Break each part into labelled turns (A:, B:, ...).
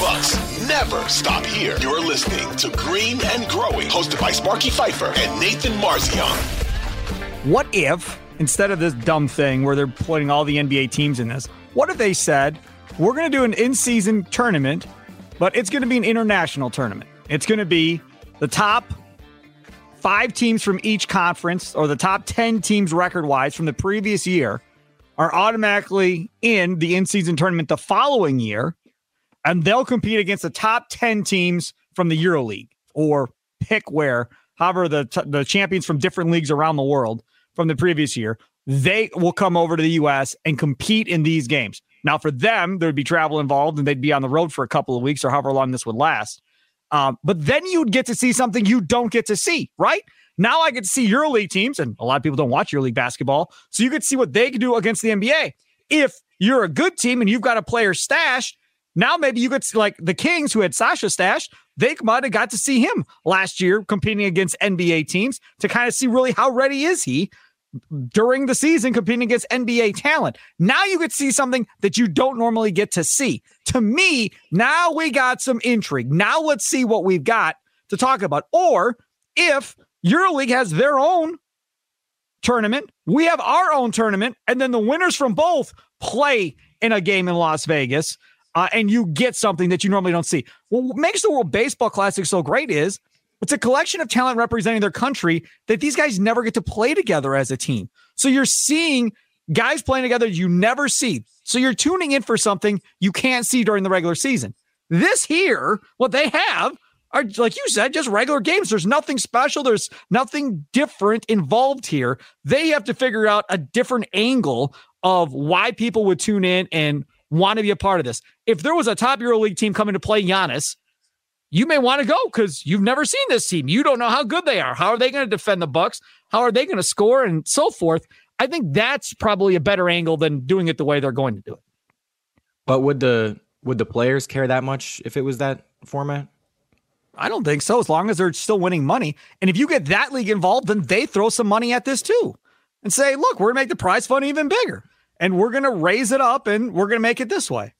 A: Bucks never stop here. You're listening to Green and Growing, hosted by Sparky Fifer and Nathan Marzion.
B: What if, instead of this dumb thing where they're putting all the NBA teams in this, what if they said, we're going to do an in season tournament, but it's going to be an international tournament? It's going to be the top five teams from each conference or the top 10 teams record wise from the previous year are automatically in the in season tournament the following year and they'll compete against the top 10 teams from the EuroLeague or pick where, however, the, t- the champions from different leagues around the world from the previous year, they will come over to the US and compete in these games. Now, for them, there'd be travel involved and they'd be on the road for a couple of weeks or however long this would last. Um, but then you'd get to see something you don't get to see, right? Now I get to see EuroLeague teams, and a lot of people don't watch EuroLeague basketball, so you could see what they can do against the NBA. If you're a good team and you've got a player stashed, now maybe you could see like the Kings who had Sasha Stash, they might have got to see him last year competing against NBA teams to kind of see really how ready is he during the season competing against NBA talent. Now you could see something that you don't normally get to see. To me, now we got some intrigue. Now let's see what we've got to talk about. Or if EuroLeague has their own tournament, we have our own tournament, and then the winners from both play in a game in Las Vegas uh, and you get something that you normally don't see. Well, what makes the World Baseball Classic so great is it's a collection of talent representing their country that these guys never get to play together as a team. So you're seeing guys playing together you never see. So you're tuning in for something you can't see during the regular season. This here, what they have are, like you said, just regular games. There's nothing special. There's nothing different involved here. They have to figure out a different angle of why people would tune in and want to be a part of this. If there was a top EuroLeague team coming to play Giannis, you may want to go because you've never seen this team. You don't know how good they are. How are they going to defend the Bucks? How are they going to score and so forth? I think that's probably a better angle than doing it the way they're going to do it.
C: But would the would the players care that much if it was that format?
B: I don't think so. As long as they're still winning money, and if you get that league involved, then they throw some money at this too, and say, "Look, we're gonna make the prize fund even bigger." And we're going to raise it up and we're going to make it this way.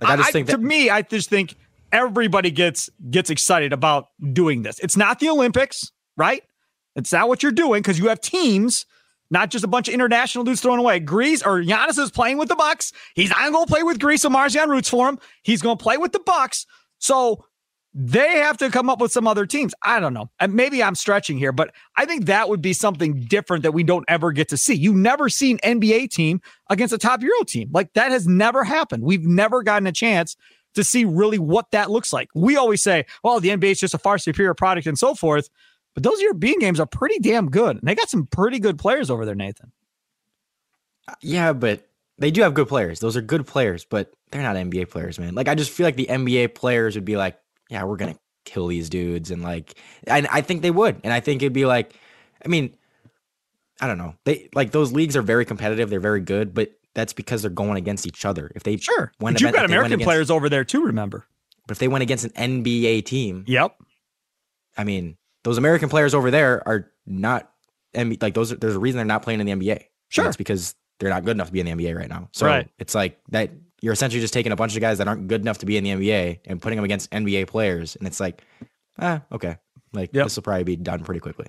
C: Like, I just I, think
B: that- to me, I just think everybody gets gets excited about doing this. It's not the Olympics, right? It's not what you're doing because you have teams, not just a bunch of international dudes thrown away. Greece or Giannis is playing with the Bucks. He's not going to play with Greece, so Marzion roots for him. He's going to play with the Bucks. So they have to come up with some other teams. I don't know. And maybe I'm stretching here, but I think that would be something different that we don't ever get to see. You never see an NBA team against a top Euro team. Like that has never happened. We've never gotten a chance to see really what that looks like. We always say, well, the NBA is just a far superior product and so forth. But those European games are pretty damn good. And they got some pretty good players over there, Nathan.
C: Uh, yeah, but they do have good players. Those are good players, but they're not NBA players, man. Like I just feel like the NBA players would be like, yeah, we're gonna kill these dudes, and like, and I think they would, and I think it'd be like, I mean, I don't know, they like those leagues are very competitive, they're very good, but that's because they're going against each other. If they
B: sure, but you've got American against, players over there too. Remember,
C: but if they went against an NBA team,
B: yep.
C: I mean, those American players over there are not NBA. Like those, there's a reason they're not playing in the NBA.
B: Sure,
C: it's because they're not good enough to be in the NBA right now. So
B: right.
C: it's like that you're essentially just taking a bunch of guys that aren't good enough to be in the NBA and putting them against NBA players. And it's like, ah, okay. Like yep. this will probably be done pretty quickly.